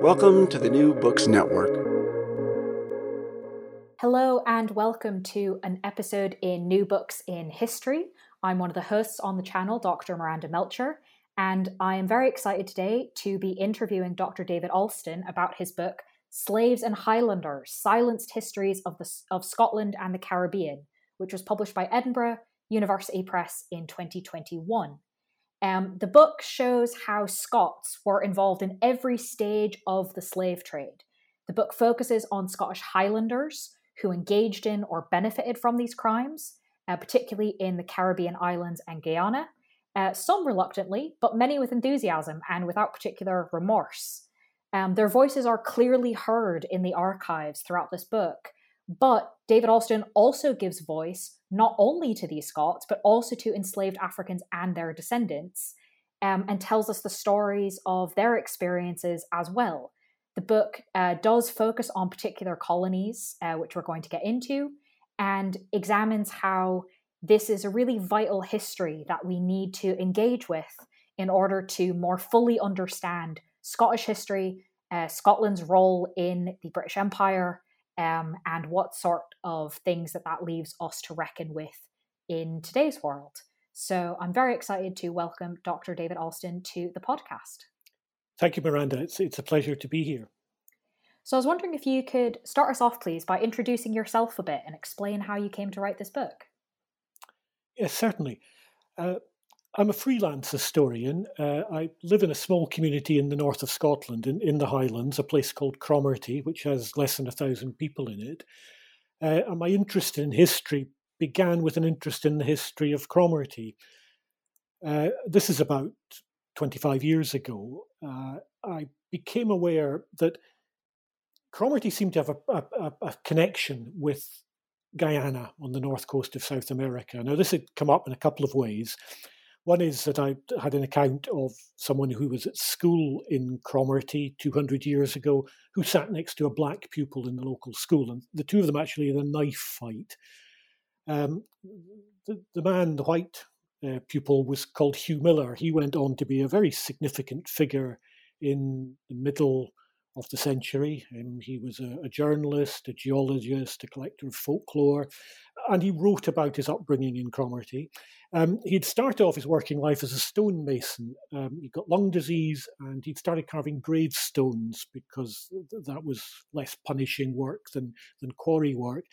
Welcome to the New Books Network. Hello, and welcome to an episode in New Books in History. I'm one of the hosts on the channel, Dr. Miranda Melcher, and I am very excited today to be interviewing Dr. David Alston about his book, Slaves and Highlanders Silenced Histories of, the, of Scotland and the Caribbean, which was published by Edinburgh University Press in 2021. Um, the book shows how Scots were involved in every stage of the slave trade. The book focuses on Scottish Highlanders who engaged in or benefited from these crimes, uh, particularly in the Caribbean islands and Guyana, uh, some reluctantly, but many with enthusiasm and without particular remorse. Um, their voices are clearly heard in the archives throughout this book, but David Alston also gives voice not only to these Scots, but also to enslaved Africans and their descendants, um, and tells us the stories of their experiences as well. The book uh, does focus on particular colonies, uh, which we're going to get into, and examines how this is a really vital history that we need to engage with in order to more fully understand Scottish history, uh, Scotland's role in the British Empire, um, and what sort of things that that leaves us to reckon with in today's world. So I'm very excited to welcome Dr. David Alston to the podcast. Thank you, Miranda. It's, it's a pleasure to be here. So I was wondering if you could start us off, please, by introducing yourself a bit and explain how you came to write this book. Yes, certainly. Uh, I'm a freelance historian. Uh, I live in a small community in the north of Scotland, in, in the Highlands, a place called Cromarty, which has less than a thousand people in it. Uh, and my interest in history began with an interest in the history of Cromarty. Uh, this is about 25 years ago. Uh, I became aware that Cromarty seemed to have a, a, a connection with Guyana on the north coast of South America. Now, this had come up in a couple of ways. One is that I had an account of someone who was at school in Cromarty 200 years ago who sat next to a black pupil in the local school, and the two of them actually had a knife fight. Um, the, the, man, the white uh, pupil, was called Hugh Miller. He went on to be a very significant figure in the middle of the century. Um, he was a, a, journalist, a geologist, a collector of folklore, and he wrote about his upbringing in Cromarty. Um, he'd started off his working life as a stonemason. Um, he got lung disease and he'd started carving gravestones because that was less punishing work than, than quarry work.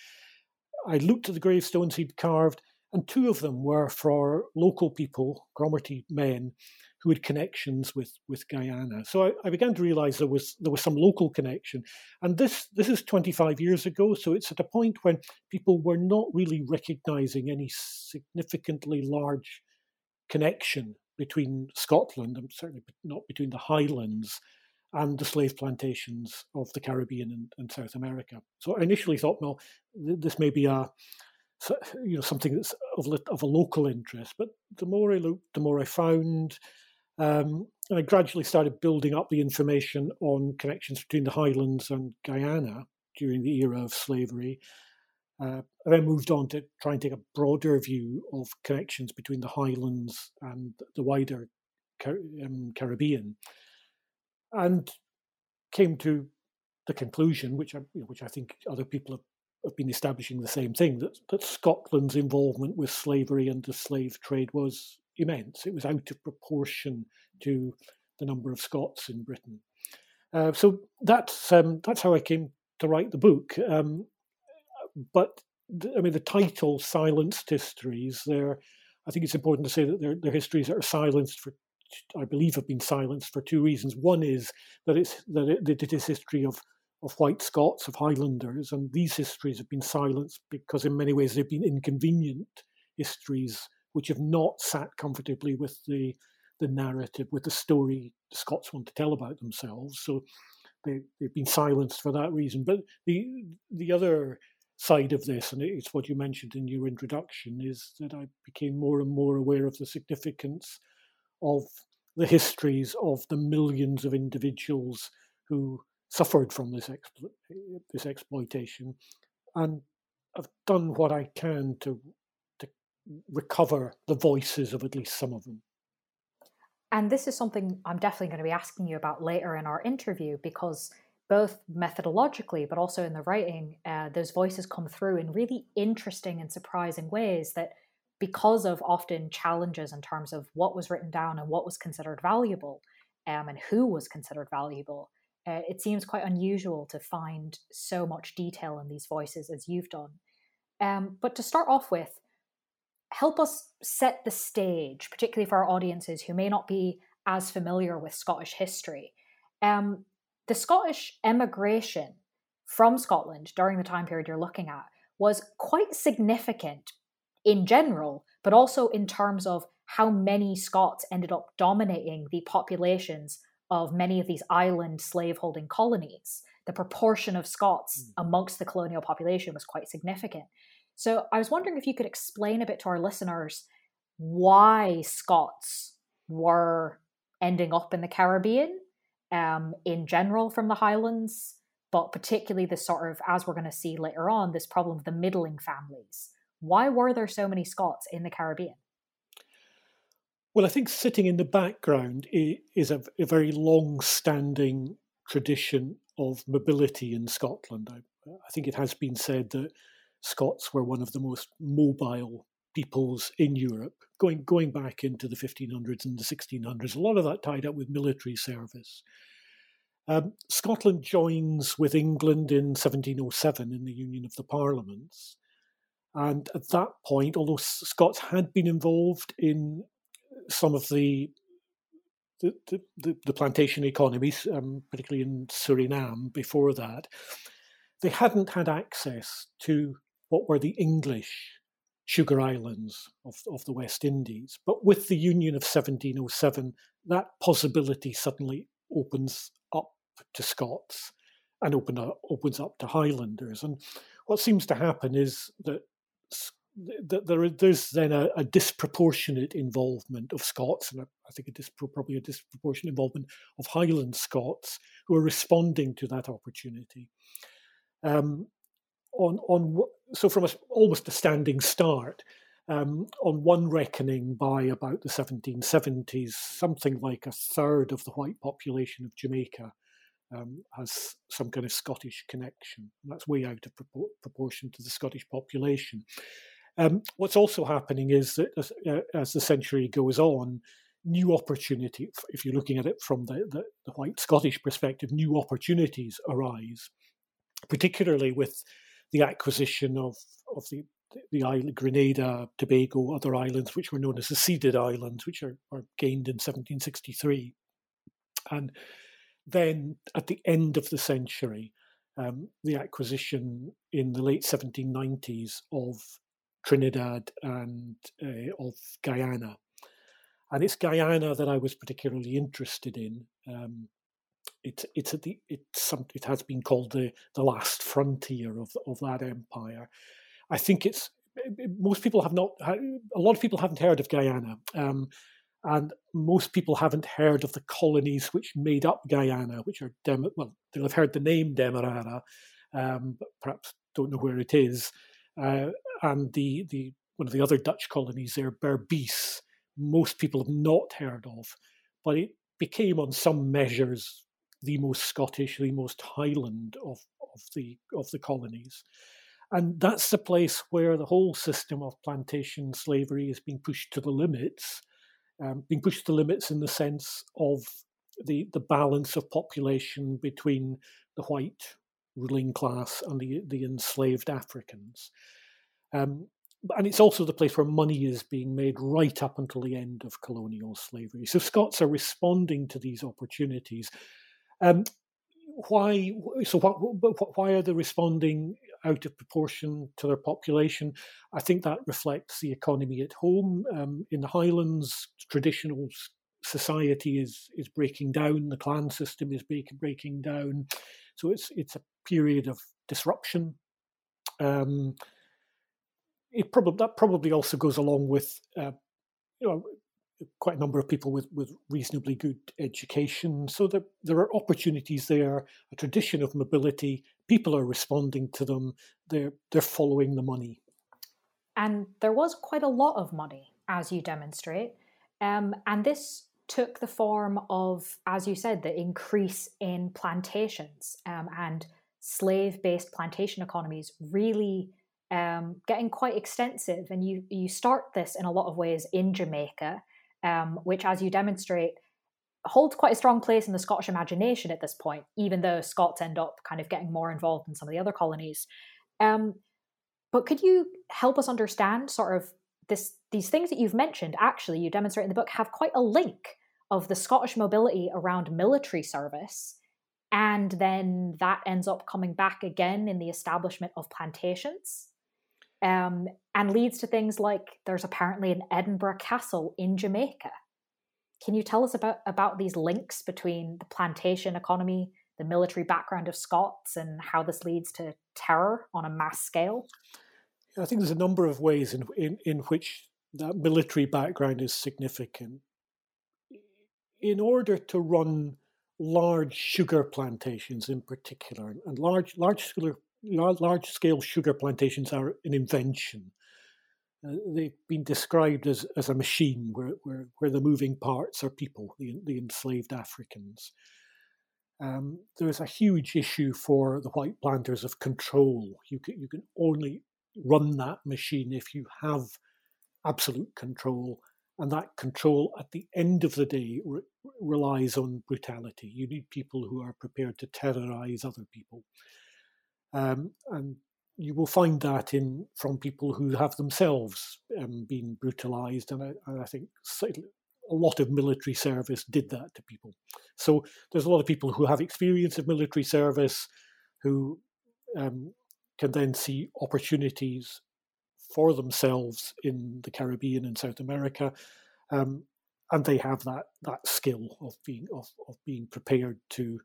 I looked at the gravestones he'd carved, and two of them were for local people, Cromarty men, who had connections with with Guyana. So I, I, began to realize there was there was some local connection, and this this is 25 years ago. So it's at a point when people were not really recognizing any significantly large connection between Scotland and certainly not between the Highlands and the slave plantations of the Caribbean and, and South America. So I initially thought, well, this may be a you know something that's of, of a local interest. But the more I looked, the more I found um, and I gradually started building up the information on connections between the Highlands and Guyana during the era of slavery. Uh, I then moved on to try and take a broader view of connections between the Highlands and the wider Car- um, Caribbean, and came to the conclusion, which I, you know, which I think other people have, have been establishing the same thing, that, that Scotland's involvement with slavery and the slave trade was immense. It was out of proportion to the number of Scots in Britain. Uh, so that's um, that's how I came to write the book. Um, but the, I mean, the title "Silenced Histories." There, I think it's important to say that they're, they're histories that are silenced for, I believe, have been silenced for two reasons. One is that it's that it, that it is history of of white Scots, of Highlanders, and these histories have been silenced because, in many ways, they've been inconvenient histories which have not sat comfortably with the the narrative, with the story the Scots want to tell about themselves. So they, they've been silenced for that reason. But the the other side of this, and it's what you mentioned in your introduction, is that I became more and more aware of the significance of the histories of the millions of individuals who suffered from this explo- this exploitation, and I've done what I can to to recover the voices of at least some of them. And this is something I'm definitely going to be asking you about later in our interview because both methodologically but also in the writing, uh, those voices come through in really interesting and surprising ways that because of often challenges in terms of what was written down and what was considered valuable um, and who was considered valuable, uh, it seems quite unusual to find so much detail in these voices as you've done. Um, but to start off with, help us set the stage, particularly for our audiences who may not be as familiar with Scottish history. Um, the Scottish emigration from Scotland during the time period you're looking at was quite significant in general, but also in terms of how many Scots ended up dominating the populations of many of these island slaveholding colonies. The proportion of Scots mm. amongst the colonial population was quite significant. So I was wondering if you could explain a bit to our listeners why Scots were ending up in the Caribbean um, in general from the Highlands, but particularly this sort of, as we're going to see later on, this problem of the middling families. Why were there so many Scots in the Caribbean? Well, I think sitting in the background is a, a very long standing tradition of mobility in Scotland. I, I, think it has been said that Scots were one of the most mobile peoples in Europe, going, going back into the 1500s and the 1600s. A lot of that tied up with military service. Um, Scotland joins with England in 1707 in the Union of the Parliaments. And at that point, although Scots had been involved in some of the the, the, the plantation economies, um, particularly in Suriname before that, they hadn't had access to what were the English sugar islands of, of the West Indies. But with the Union of 1707, that possibility suddenly opens up to Scots and open up, opens up to Highlanders. And what seems to happen is that there, there's then a, a, disproportionate involvement of Scots, and I think a dispro- probably a disproportionate involvement of Highland Scots who are responding to that opportunity. Um, on on so from a, almost a standing start, um, on one reckoning by about the 1770s, something like a third of the white population of Jamaica um, has some kind of Scottish connection. That's way out of propor- proportion to the Scottish population. Um, what's also happening is that as, uh, as, the century goes on, new opportunity, if you're looking at it from the, the, the, white Scottish perspective, new opportunities arise, particularly with the acquisition of, of the, the island, Grenada, Tobago, other islands, which were known as the ceded islands, which are, are gained in 1763. And then at the end of the century, um, the acquisition in the late 1790s of Trinidad and uh, of Guyana. And it's Guyana that I was particularly interested in. Um, it's it's the it's some, it has been called the the last frontier of of that empire. I think it's most people have not a lot of people haven't heard of Guyana. Um, and most people haven't heard of the colonies which made up Guyana, which are Dem- well, they'll have heard the name Demerara, um, but perhaps don't know where it is. Uh, and the, the one of the other Dutch colonies there, Berbice, most people have not heard of, but it became on some measures the most Scottish, the most Highland of, of the of the colonies. And that's the place where the whole system of plantation slavery is being pushed to the limits, um, being pushed to the limits in the sense of the, the balance of population between the white ruling class and the, the enslaved Africans. Um, and it's also the place where money is being made right up until the end of colonial slavery. So Scots are responding to these opportunities. Um, why? So what, why are they responding out of proportion to their population? I think that reflects the economy at home. Um, in the Highlands, traditional society is is breaking down. The clan system is breaking down. So it's it's a period of disruption. Um, it probably that probably also goes along with uh, you know quite a number of people with, with reasonably good education. So there, there are opportunities there, a tradition of mobility. People are responding to them. They're they're following the money. And there was quite a lot of money, as you demonstrate. Um, and this took the form of, as you said, the increase in plantations um, and slave based plantation economies really um, getting quite extensive. And you, you start this in a lot of ways in Jamaica, um, which, as you demonstrate, holds quite a strong place in the Scottish imagination at this point, even though Scots end up kind of getting more involved in some of the other colonies. Um, but could you help us understand sort of this these things that you've mentioned actually you demonstrate in the book have quite a link of the Scottish mobility around military service and then that ends up coming back again in the establishment of plantations um, and leads to things like there's apparently an Edinburgh Castle in Jamaica. Can you tell us about, about these links between the plantation economy, the military background of Scots, and how this leads to terror on a mass scale? I think there's a number of ways in, in, in which that military background is significant. In order to run large sugar plantations in particular, and large large scale large scale sugar plantations are an invention. Uh, they've been described as, as a machine where, where, where the moving parts are people, the, the enslaved Africans. Um, there's a huge issue for the white planters of control. You can, you can only run that machine if you have absolute control, and that control at the end of the day re- relies on brutality. You need people who are prepared to terrorize other people. Um, and you will find that in from people who have themselves um, been brutalized, and I, and I, think a lot of military service did that to people. So there's a lot of people who have experience of military service who um, can then see opportunities for themselves in the Caribbean and South America, um, and they have that that skill of being of, of being prepared to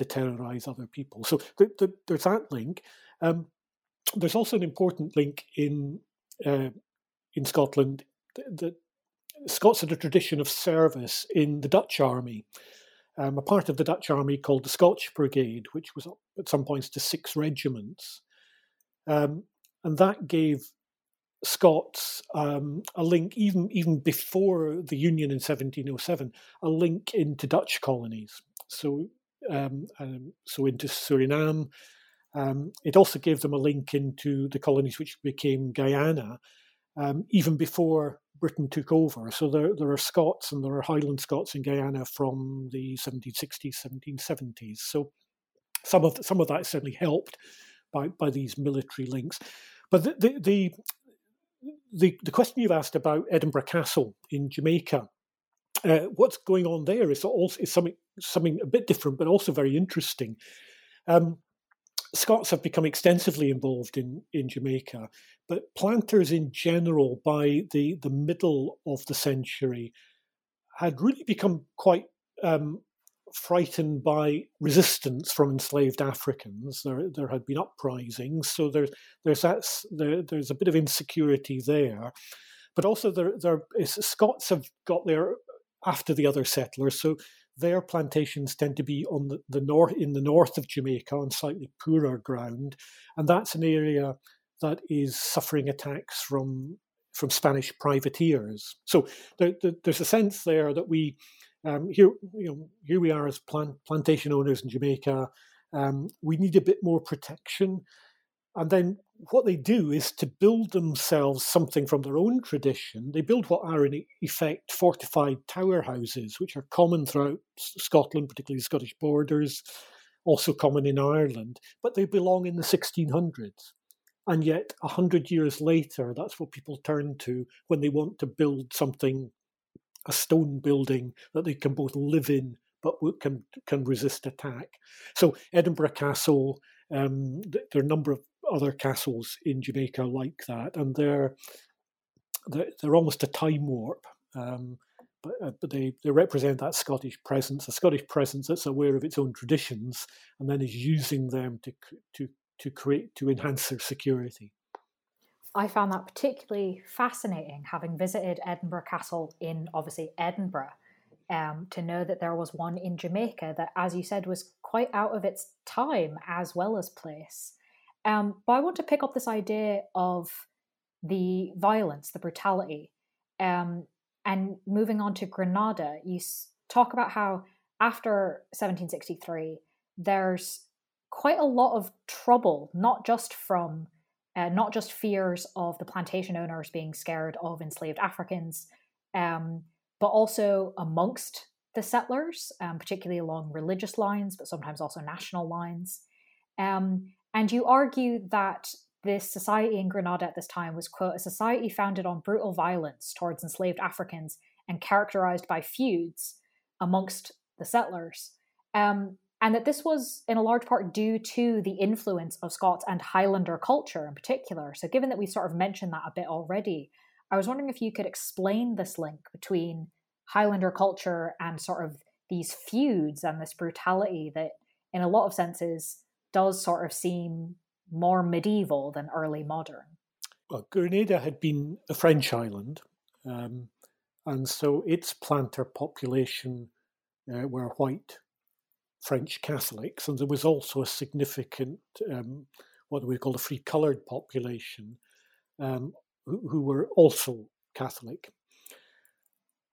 to terrorize other people. So the, the, there's that link. Um, there's also an important link in uh, in Scotland. The, Scots had a tradition of service in the Dutch army. Um, a part of the Dutch army called the Scotch Brigade, which was at some points to six regiments, um, and that gave Scots um, a link even even before the Union in 1707, a link into Dutch colonies. So um, um, so into Suriname. Um, it also gave them a link into the colonies which became Guyana, um, even before Britain took over. So there, there are Scots and there are Highland Scots in Guyana from the 1760s, 1770s. So some of some of that certainly helped by by these military links. But the the the, the, the question you've asked about Edinburgh Castle in Jamaica uh, what's going on there is also is something something a bit different, but also very interesting. Um, Scots have become extensively involved in, in Jamaica, but planters in general, by the, the middle of the century, had really become quite um, frightened by resistance from enslaved Africans. There, there had been uprisings, so there's there's that, there, there's a bit of insecurity there, but also there, there is, Scots have got their after the other settlers. So their plantations tend to be on the, the north in the north of Jamaica on slightly poorer ground, and that's an area that is suffering attacks from from Spanish privateers. So there, there, there's a sense there that we um, here you know here we are as plant, plantation owners in Jamaica. Um, we need a bit more protection, and then what they do is to build themselves something from their own tradition. They build what are, in effect, fortified tower houses, which are common throughout Scotland, particularly the Scottish borders. also common in Ireland, but they belong in the 1600s. And yet, a hundred years later, that's what people turn to when they want to build something, a stone building that they can both live in but can can resist attack. So Edinburgh Castle, um, there are a number of other castles in Jamaica like that, and they're they're, they're almost a time warp. Um, but, uh, but they, they represent that Scottish presence, a Scottish presence that's aware of its own traditions and then is using them to to to create to enhance their security. I found that particularly fascinating, having visited Edinburgh Castle in obviously Edinburgh, um, to know that there was one in Jamaica that, as you said, was quite out of its time as well as place. Um, but I want to pick up this idea of the violence, the brutality. Um, and moving on to Grenada, you talk about how after 1763, there's quite a lot of trouble, not just from uh, not just fears of the plantation owners being scared of enslaved Africans, um, but also amongst the settlers, um, particularly along religious lines, but sometimes also national lines. Um, and you argue that this society in Grenada at this time was, quote, a society founded on brutal violence towards enslaved Africans and characterized by feuds amongst the settlers. Um, and that this was in a large part due to the influence of Scots and Highlander culture in particular. So, given that we sort of mentioned that a bit already, I was wondering if you could explain this link between Highlander culture and sort of these feuds and this brutality that, in a lot of senses, does sort of seem more medieval than early modern. Well, Grenada had been a French island, um, and so its planter population uh, were white French Catholics, and there was also a significant, um, what we call a free coloured population, um, who, who, were also Catholic.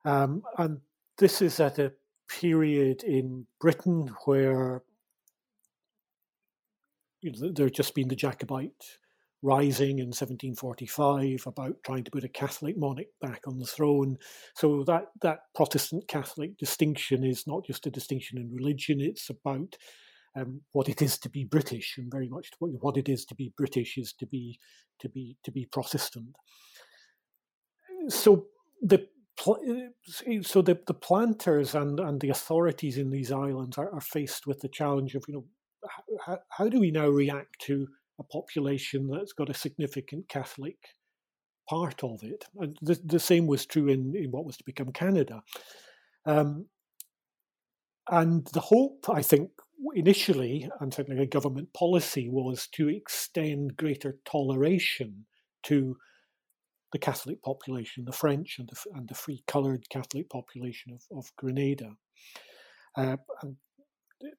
Um, and this is at a period in Britain where there had just been the Jacobite rising in 1745 about trying to put a Catholic monarch back on the throne. So that that Protestant Catholic distinction is not just a distinction in religion; it's about um, what it is to be British, and very much what, it is to be British is to be to be to be Protestant. So the so the, the planters and, and the authorities in these islands are, are faced with the challenge of you know how, how do we now react to a population that's got a significant Catholic part of it? And the, the same was true in, in what was to become Canada. Um, and the hope, I think, initially, and certainly a government policy, was to extend greater toleration to the Catholic population, the French and the, and the free coloured Catholic population of, of Grenada. Uh, and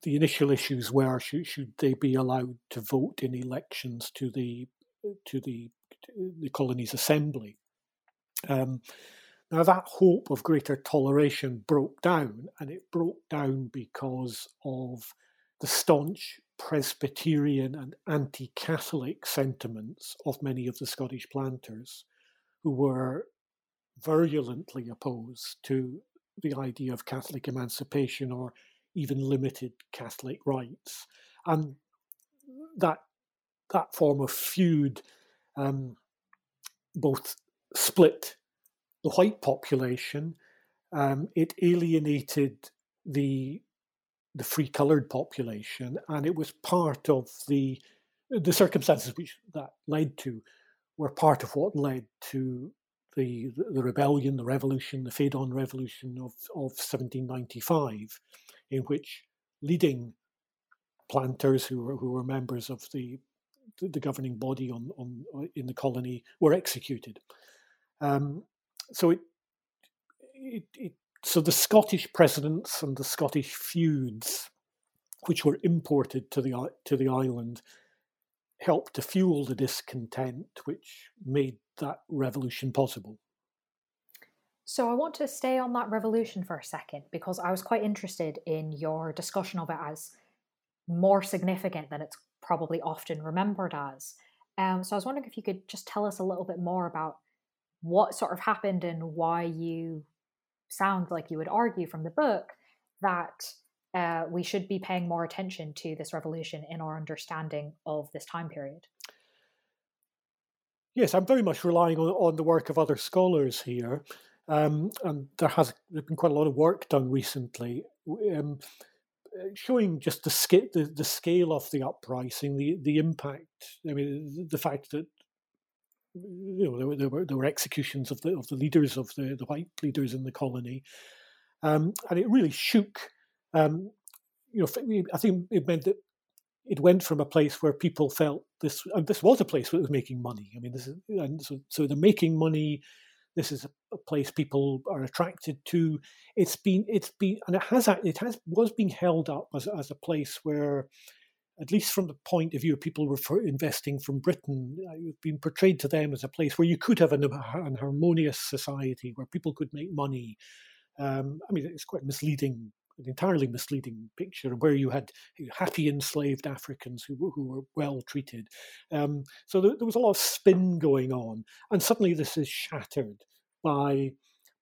the initial issues were should, should they be allowed to vote in elections to the to the the colony's assembly. Um, now that hope of greater toleration broke down, and it broke down because of the staunch Presbyterian and anti-Catholic sentiments of many of the Scottish planters, who were virulently opposed to the idea of Catholic emancipation or even limited Catholic rights. And that that form of feud um, both split the white population, um, it alienated the the free coloured population, and it was part of the the circumstances which that led to were part of what led to the the rebellion, the revolution, the Fédon Revolution of of 1795, in which leading planters who were, who were members of the the governing body on, on in the colony were executed. Um, so it, it, it, so the Scottish presidents and the Scottish feuds, which were imported to the to the island, helped to fuel the discontent, which made that revolution possible. So I want to stay on that revolution for a second because I was quite interested in your discussion of it as more significant than it's probably often remembered as. Um, so I was wondering if you could just tell us a little bit more about what sort of happened and why you sound like you would argue from the book that uh, we should be paying more attention to this revolution in our understanding of this time period. Yes, I'm very much relying on, on the work of other scholars here. Um, and there has been quite a lot of work done recently um, showing just the, sca- the, the scale of the uprising, the, the impact. I mean, the fact that you know there were, there were, there were executions of the of the leaders of the, the white leaders in the colony, um, and it really shook. Um, you know, I think it meant that it went from a place where people felt this, and this was a place where it was making money. I mean, this is, and so, so they're making money. This is a place people are attracted to. It's been, it's been, and it has, it has, was being held up as, as a place where, at least from the point of view of people refer, investing from Britain, uh, it's been portrayed to them as a place where you could have an, an harmonious society where people could make money. Um, I mean, it's quite misleading an entirely misleading picture where you had happy enslaved Africans who, who were well treated. Um, so there, there, was a lot of spin going on, and suddenly this is shattered by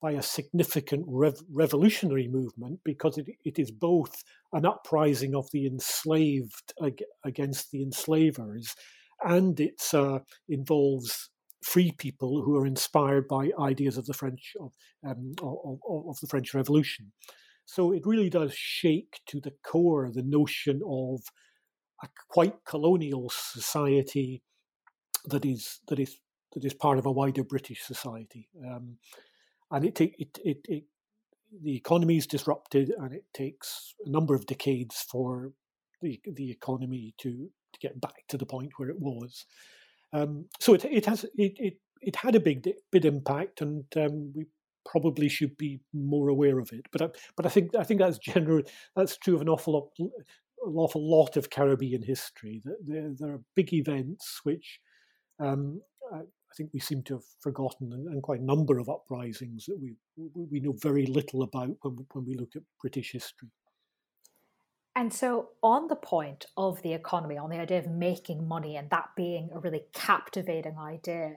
by a significant rev- revolutionary movement because it, it is both an uprising of the enslaved ag- against the enslavers, and it uh, involves free people who are inspired by ideas of the French of, um, of, of the French Revolution. So it really does shake to the core the notion of a quite colonial society that is that is that is part of a wider British society, um, and it, it, it, it the economy is disrupted, and it takes a number of decades for the the economy to, to get back to the point where it was. Um, so it it has it, it it had a big big impact, and um, we probably should be more aware of it. But I, but I think I think that's general. That's true of an awful lot, an awful lot of Caribbean history. There, there are big events which um, think we seem to have forgotten, and, quite a number of uprisings that we we know very little about when when we look at British history. And so, on the point of the economy, on the idea of making money, and that being a really captivating idea,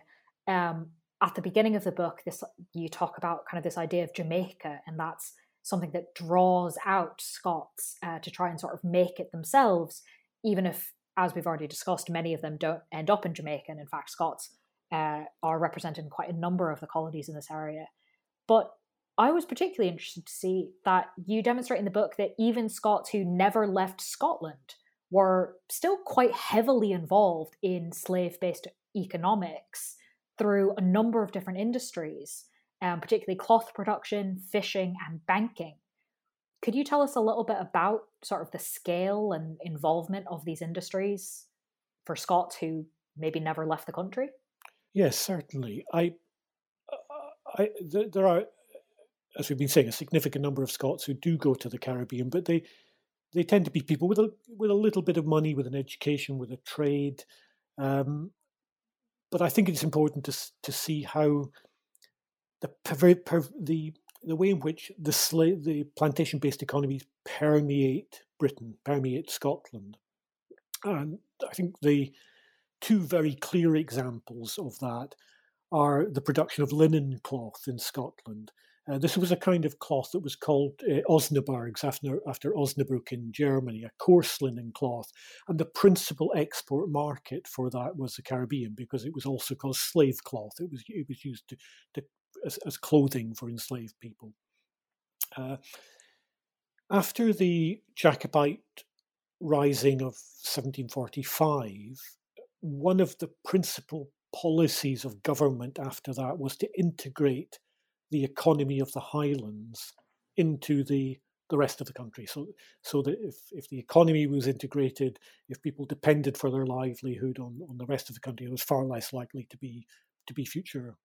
um, at the beginning of the book, this you talk about kind of this idea of Jamaica, and that's something that draws out Scots uh, to try and sort of make it themselves, even if, as we've already discussed, many of them don't end up in Jamaica. And in fact, Scots uh, are represented in quite a number of the colonies in this area. But I was particularly interested to see that you demonstrate in the book that even Scots who never left Scotland were still quite heavily involved in slave based economics through a number of different industries, um, particularly cloth production, fishing, and banking. Could you tell us a little bit about sort of the scale and involvement of these industries for Scots who maybe never left the country? Yes, certainly. I, I there are, as we've been saying, a significant number of Scots who do go to the Caribbean, but they they tend to be people with a with a little bit of money, with an education, with a trade, um, but I think it's important to to see how the the the way in which the the plantation based economies permeate Britain, permeate Scotland, and I think the two very clear examples of that are the production of linen cloth in Scotland uh, this was a kind of cloth that was called uh, Osnaburgs after, after Osnabrück in Germany, a coarse linen cloth. And the principal export market for that was the Caribbean because it was also called slave cloth. It was, it was used to, to as, as, clothing for enslaved people. Uh, after the Jacobite rising of 1745, one of the principal policies of government after that was to integrate the economy of the highlands into the the rest of the country. So so that if, if the economy was integrated, if people depended for their livelihood on, on the rest of the country, it was far less likely to be to be future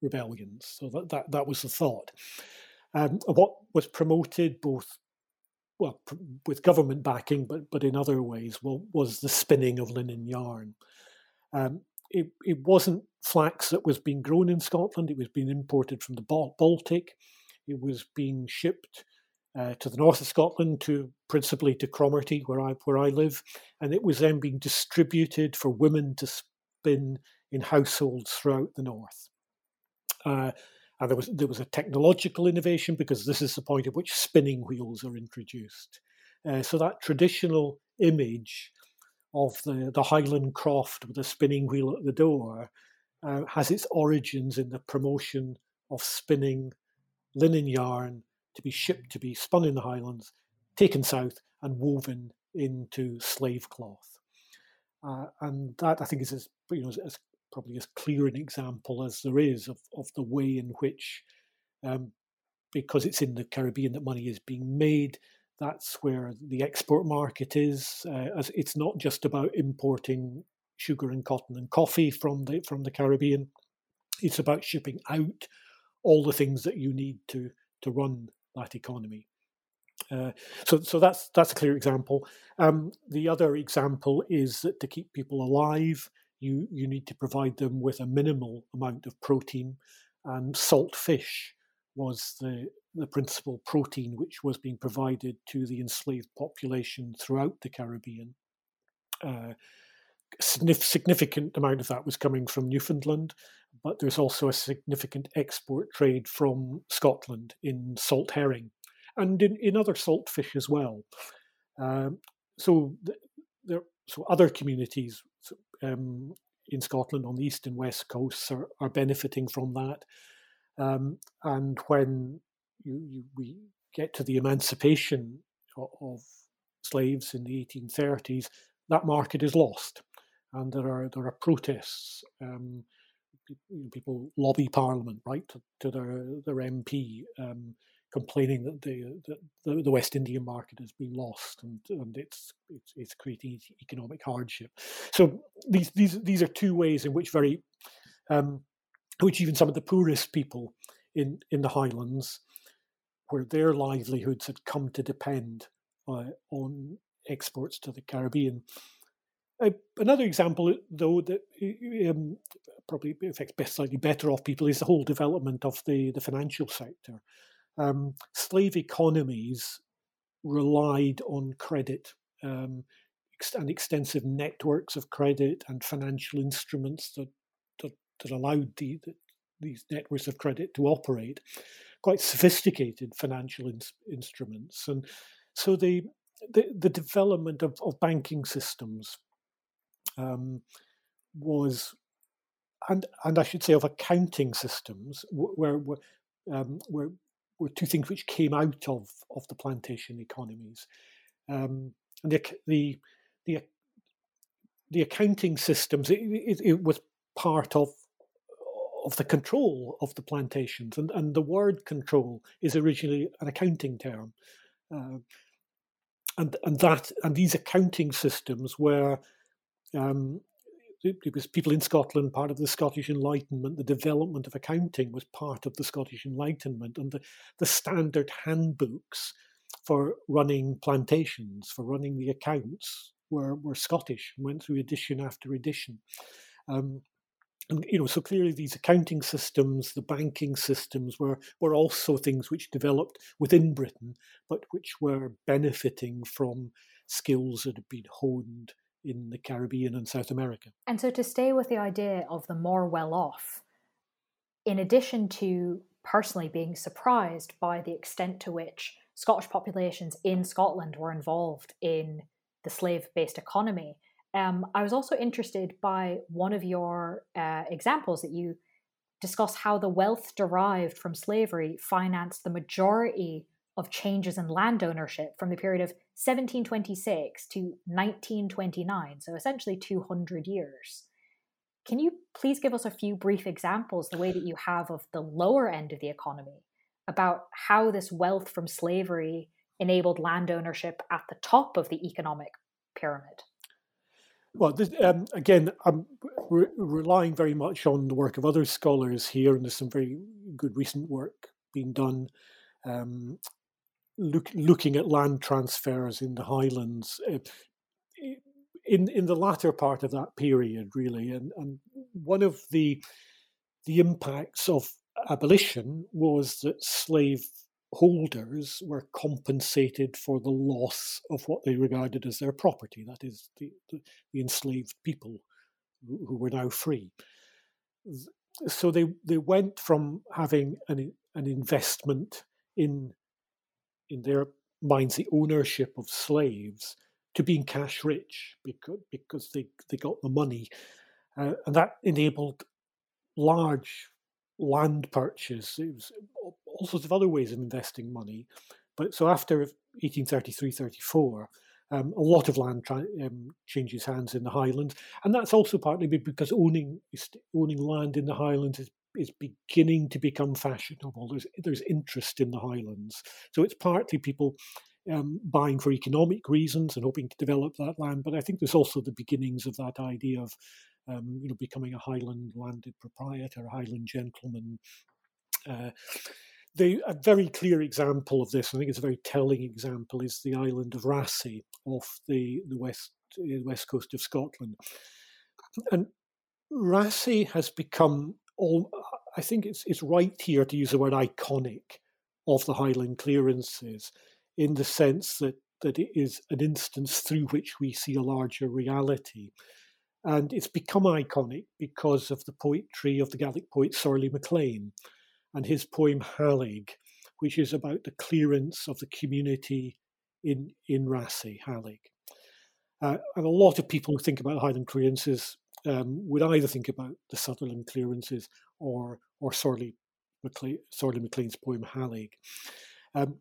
rebellions. So that that, that was the thought. Um, what was promoted both well with government backing, but but in other ways, well, was the spinning of linen yarn. Um, it, it wasn't flax that was being grown in Scotland, it was being imported from the Baltic. It was being shipped uh, to the north of Scotland, to principally to Cromarty, where I where I live, and it was then being distributed for women to spin in households throughout the north. Uh, And there was there was a technological innovation because this is the point at which spinning wheels are introduced. Uh, so that traditional image of the, the Highland croft with a spinning wheel at the door uh, has its origins in the promotion of spinning linen yarn to be shipped to be spun in the Highlands, taken south, and woven into slave cloth. Uh, and that I think is as you know as, probably as clear an example as there is of, of the way in which, um, because it's in the Caribbean that money is being made, that's where the export market is. Uh, as it's not just about importing sugar and cotton and coffee from the from the Caribbean. It's about shipping out all the things that you need to to run that economy. Uh, so, so that's that's a clear example. Um, the other example is that to keep people alive, you you need to provide them with a minimal amount of protein, and salt fish was the the principal protein which was being provided to the enslaved population throughout the Caribbean. Uh, significant amount of that was coming from Newfoundland, but there's also a significant export trade from Scotland in salt herring and in, in other salt fish as well. Um, so there, so other communities um, in Scotland on the east and west coasts are, are benefiting from that. Um, and when you, you, we get to the emancipation of, of slaves in the 1830s, that market is lost, and there are there are protests. Um, people lobby Parliament, write, to, to their their MP, um, complaining that the, the, the West Indian market has been lost and, and it's, it's, it's creating economic hardship. So these these these are two ways in which very um, which even some of the poorest people in in the Highlands, where their livelihoods had come to depend uh, on exports to the Caribbean. Uh, another example, though, that um, probably affects slightly better off people is the whole development of the, the financial sector um, slave economies relied on credit um, and extensive networks of credit and financial instruments that that, that allowed the, the, these networks of credit to operate. Quite sophisticated financial in, instruments, and so the the, the development of, of banking systems um, was and and I should say of accounting systems where um, where were two things which came out of, of the plantation economies. Um, and the, the, the, the accounting systems, it, it, it, was part of of the control of the plantations, and, and the word control is originally an accounting term, uh, and and that and these accounting systems were um, it was people in Scotland, part of the Scottish Enlightenment. The development of accounting was part of the Scottish Enlightenment, and the, the standard handbooks for running plantations, for running the accounts, were were Scottish and went through edition after edition. Um, and you know, so clearly these accounting systems, the banking systems, were were also things which developed within Britain, but which were benefiting from skills that had been honed in the Caribbean and South America. And so, to stay with the idea of the more well off, in addition to personally being surprised by the extent to which Scottish populations in Scotland were involved in the slave based economy, um, I was also interested by one of your uh, examples that you discuss how the wealth derived from slavery financed the majority of changes in land ownership from the period of 1726 to 1929, so essentially 200 years. Can you please give us a few brief examples, the way that you have of the lower end of the economy, about how this wealth from slavery enabled land ownership at the top of the economic pyramid? Well, this, um, again, I'm re- relying very much on the work of other scholars here, and there's some very good recent work being done. Um, look, looking at land transfers in the Highlands uh, in in the latter part of that period, really, and and one of the the impacts of abolition was that slave holders were compensated for the loss of what they regarded as their property, that is, the, the, the enslaved people who, who, were now free. so they they went from having an an investment in in their minds the ownership of slaves to being cash rich because because they they got the money, uh, and that enabled large land purchase. It was all sorts of other ways of investing money. But so after 1833 34, um, a lot of land tra- um, changes hands in the Highlands, and that's also partly because owning owning land in the Highlands is is beginning to become fashionable. There's there's interest in the Highlands, so it's partly people um, buying for economic reasons and hoping to develop that land. But I think there's also the beginnings of that idea of um, you know becoming a Highland landed proprietor, a Highland gentleman. Uh, the, a very clear example of this, I think it's a very telling example, is the island of Raasay off the, the west west coast of Scotland. And Raasay has become all I think it's it's right here to use the word iconic of the Highland clearances in the sense that that it is an instance through which we see a larger reality. And it's become iconic because of the poetry of the Gaelic poet Sorley MacLean and his poem Hallaig, which is about the clearance of the community in, in Raasay, Hallaig. Uh, and a lot of people who think about the Highland clearances um, would either think about the Sutherland clearances or or Sorley, MacLean, Sorley MacLean's poem Hallaig. Um,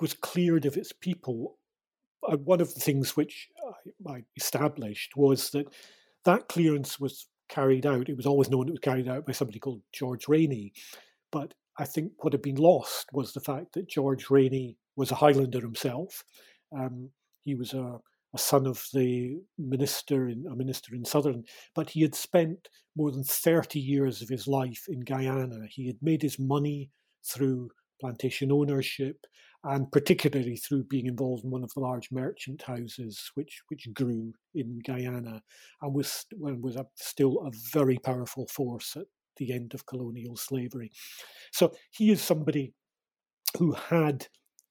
was cleared of its people. Uh, one of the things which I, I established was that that clearance was carried out. It was always known it was carried out by somebody called George Rainy. But I think what had been lost was the fact that George Rainy was a Highlander himself. Um, he was a, a, son of the minister in a minister in Southern, but he had spent more than 30 years of his life in Guyana. He had made his money through plantation ownership and particularly through being involved in one of the large merchant houses which which grew in Guyana and was was a, still a very powerful force at the end of colonial slavery. So he is somebody who had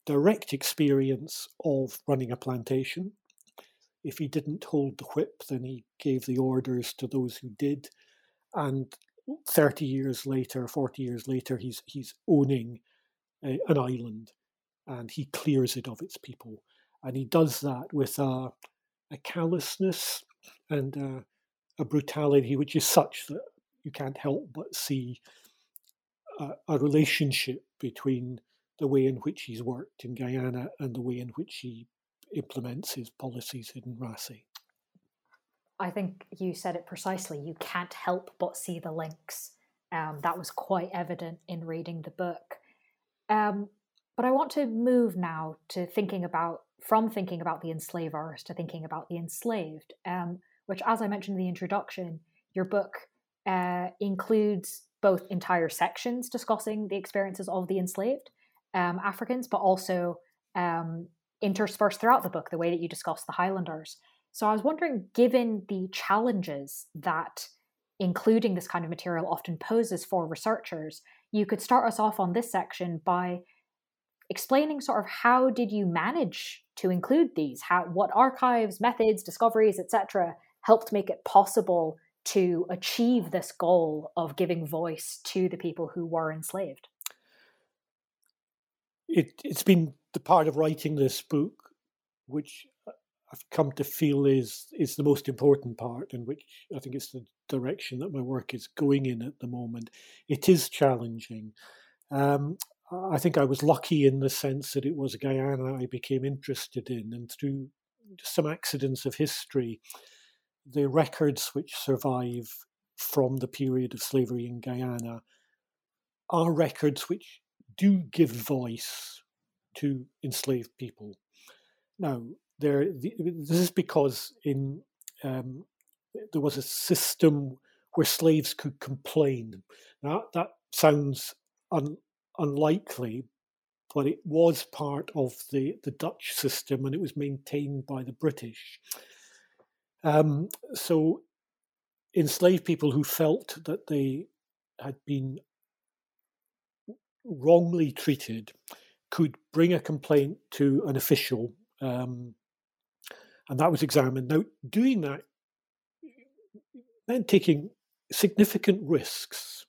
direct experience of running a plantation. If he didn't hold the whip, then he gave the orders to those who did. And 30 years later, 40 years later, he's he's owning a, an island and he clears it of its people. And he does that with a, a callousness and a, a, brutality which is such that you can't help but see a, a relationship between the way in which he's worked in Guyana and the way in which he implements his policies in Raasay. I think you said it precisely. You can't help but see the links. Um, that was quite evident in reading the book. Um, but I want to move now to thinking about from thinking about the enslavers to thinking about the enslaved, um, which, as I mentioned in the introduction, your book uh, includes both entire sections discussing the experiences of the enslaved um, Africans, but also um, interspersed throughout the book the way that you discuss the Highlanders. So I was wondering, given the challenges that including this kind of material often poses for researchers, you could start us off on this section by explaining sort of how did you manage to include these how what archives methods discoveries etc helped make it possible to achieve this goal of giving voice to the people who were enslaved it, it's been the part of writing this book which I've come to feel is is the most important part, and which I think is the direction that my work is going in at the moment. It is challenging. Um, I think I was lucky in the sense that it was Guyana I became interested in, and through some accidents of history, the records which survive from the period of slavery in Guyana are records which do give voice to enslaved people. Now, there, this is because in um, there was a system where slaves could complain. Now, that sounds un, unlikely, but it was part of the, the Dutch system and it was maintained by the British. Um, so enslaved people who felt that they had been wrongly treated could bring a complaint to an official, um, and that was examined. Now, doing that meant taking significant risks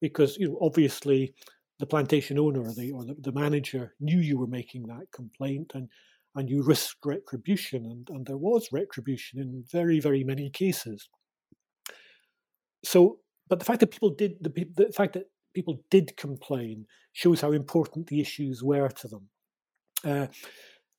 because you know obviously the plantation owner or the or the, the, manager knew you were making that complaint and and you risked retribution and, and there was retribution in very very many cases so but the fact that people did the, the fact that people did complain shows how important the issues were to them uh,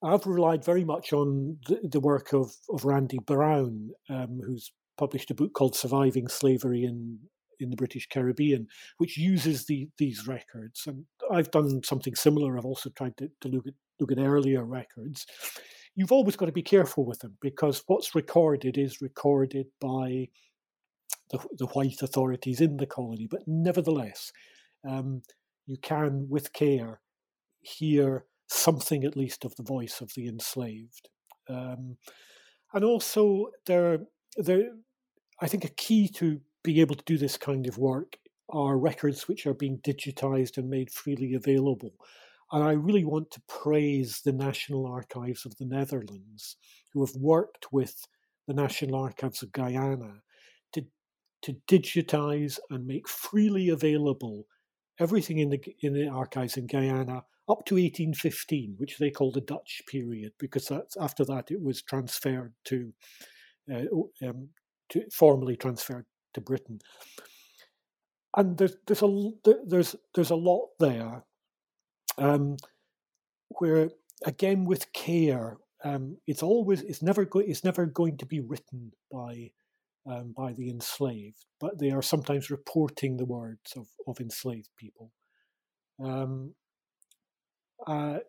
I've relied very much on the, the work of, of Randy Browne, um, who's published a book called Surviving Slavery in in the British Caribbean, which uses the, these records. And I've done something similar. I've also tried to, to look at look at earlier records. You've always got to be careful with them because what's recorded is recorded by the, the white authorities in the colony. But nevertheless, um, you can, with care, hear something at least of the voice of the enslaved. Um, and also, there, there, I think a key to being able to do this kind of work are records which are being digitized and made freely available. And I really want to praise the National Archives of the Netherlands, who have worked with the National Archives of Guyana to digitize and make freely available everything in the, in the archives in Guyana up to 1815, which they call the Dutch period, because that's, after that it was transferred to, uh, um, to formally transferred to Britain. And there's there's a there's there's a lot there, um, where again with care, um, it's always it's never go, it's never going to be written by um, by the enslaved, but they are sometimes reporting the words of, of enslaved people. Um, uh,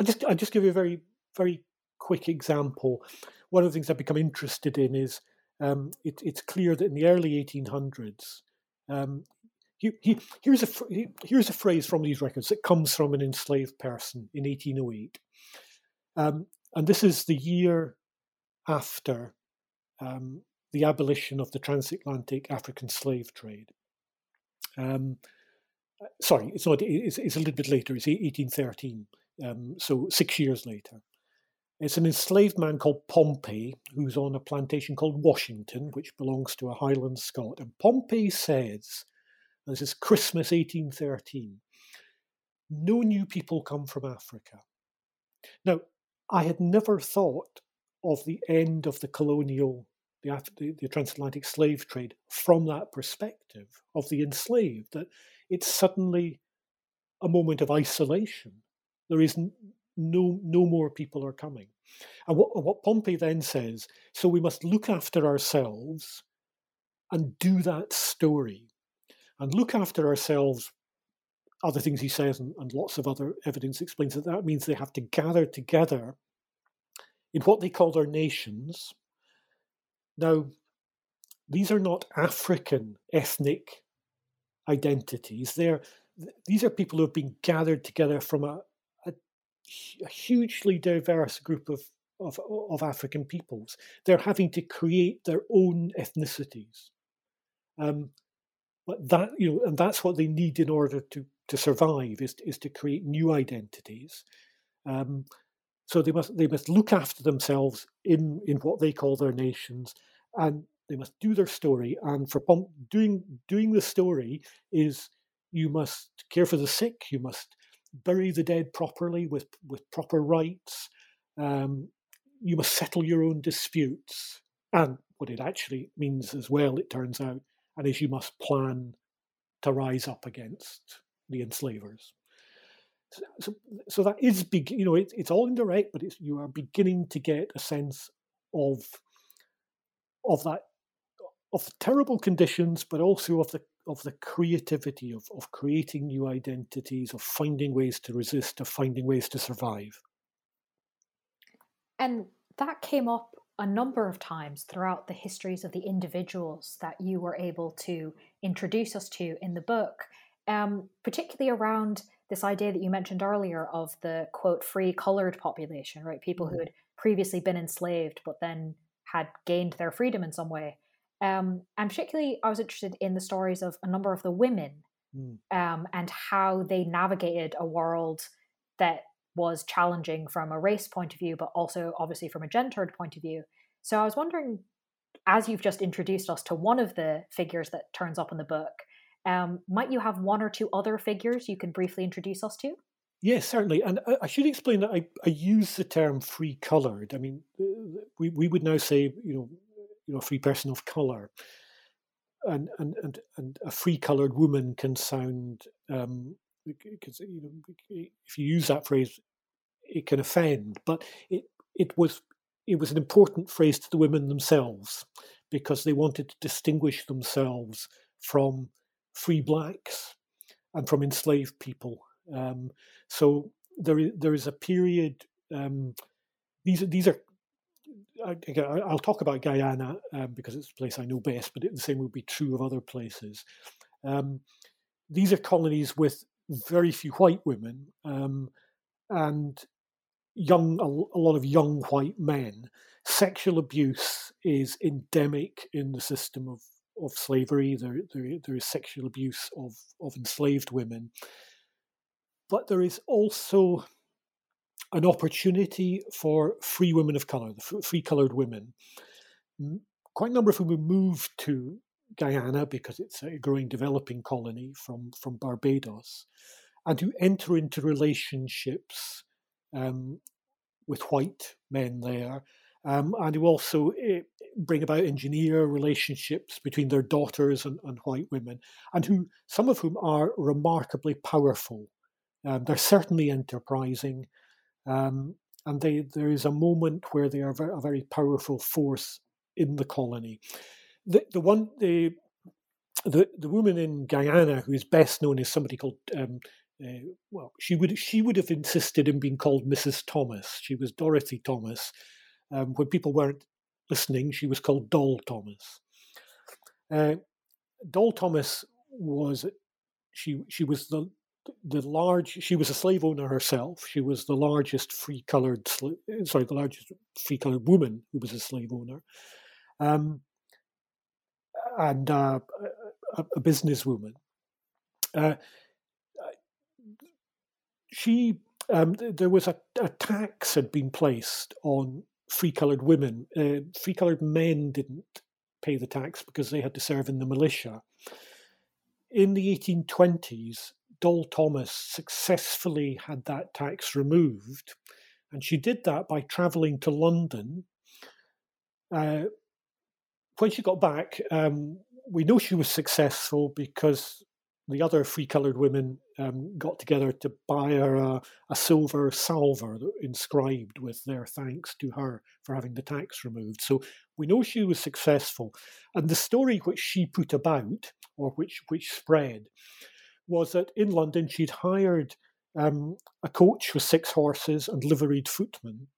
I just I just give you a very very quick example. One of the things I've become interested in is um, it, it's clear that in the early 1800s, um, he, he, here's, a, he, here's a phrase from these records that comes from an enslaved person in 1808. Um, and this is the year after um, the abolition of the transatlantic African slave trade. Um, sorry, it's not. It's, it's, a little bit later. It's 1813, um, so six years later. It's an enslaved man called Pompey who's on a plantation called Washington, which belongs to a Highland Scot. And Pompey says, this is Christmas 1813, no new people come from Africa. Now, I had never thought of the end of the colonial, the, the, the transatlantic slave trade from that perspective of the enslaved, that it's suddenly a moment of isolation. There is no, no more people are coming. And what, what Pompey then says, so we must look after ourselves and do that story. And look after ourselves, other things he says, and, and lots of other evidence explains that that means they have to gather together in what they call their nations. Now, these are not African ethnic identities. They're these are people who have been gathered together from a, a hugely diverse group of, of, of African peoples. They're having to create their own ethnicities. Um, but that you know, and that's what they need in order to to survive is is to create new identities. Um, so they must they must look after themselves in in what they call their nations, and they must do their story. And for doing doing the story is you must care for the sick. You must bury the dead properly with, with proper rites. Um, you must settle your own disputes. And what it actually means as well, it turns out, and is you must plan to rise up against the enslavers. So, so, that is big. You know, it, it's all indirect, but it's, you are beginning to get a sense of of that of the terrible conditions, but also of the of the creativity of, of creating new identities, of finding ways to resist, of finding ways to survive. And that came up a number of times throughout the histories of the individuals that you were able to introduce us to in the book, um, particularly around this idea that you mentioned earlier of the quote free colored population, right? People mm-hmm. who had previously been enslaved but then had gained their freedom in some way. Um, and particularly, I was interested in the stories of a number of the women mm. um, and how they navigated a world that was challenging from a race point of view, but also obviously from a gendered point of view. So I was wondering as you've just introduced us to one of the figures that turns up in the book, um, might you have one or two other figures you can briefly introduce us to? Yes, certainly. And I, should explain that I, I use the term free coloured. I mean, uh, we, we would now say, you know, you know, free person of colour. And, and, and, and a free coloured woman can sound, um, because, you know, if you use that phrase, it can offend. But it, it was it was an important phrase to the women themselves because they wanted to distinguish themselves from free blacks and from enslaved people. Um, so there, there is a period. Um, these, these are. I, will talk about Guyana um, because it's a place I know best, but the same would be true of other places. Um, these are colonies with very few white women, um, and young a, a lot of young white men. Sexual abuse is endemic in the system of of slavery. There, there, there is sexual abuse of, of enslaved women. But there is also an opportunity for free women of colour, the free coloured women. Quite a number of whom moved to Guyana because it's a growing developing colony from, from Barbados, and who enter into relationships um, with white men there, um, and who also uh, bring about engineer relationships between their daughters and, and, white women, and who some of whom are remarkably powerful. Um, they're certainly enterprising, um, and they, there is a moment where they are a very powerful force in the colony. The, the one the the the woman in Guyana who is best known is somebody called uh, well, she would she would have insisted in being called Mrs. Thomas. She was Dorothy Thomas. Um, when people weren't listening, she was called Doll Thomas. Uh, Doll Thomas was she she was the the large she was a slave owner herself. She was the largest free colored sorry the largest free colored woman who was a slave owner, um, and uh, a, a businesswoman. Uh, she um, there was a, a, tax had been placed on free coloured women. Uh, free coloured men didn't pay the tax because they had to serve in the militia. In the 1820s, Doll Thomas successfully had that tax removed, and she did that by travelling to London. Uh, when she got back, um, we know she was successful because the other free coloured women um, got together to buy her a, a, silver salver inscribed with their thanks to her for having the tax removed. So we know she was successful. And the story which she put about, or which, which spread, was that in London she'd hired um, a coach with six horses and liveried footmen.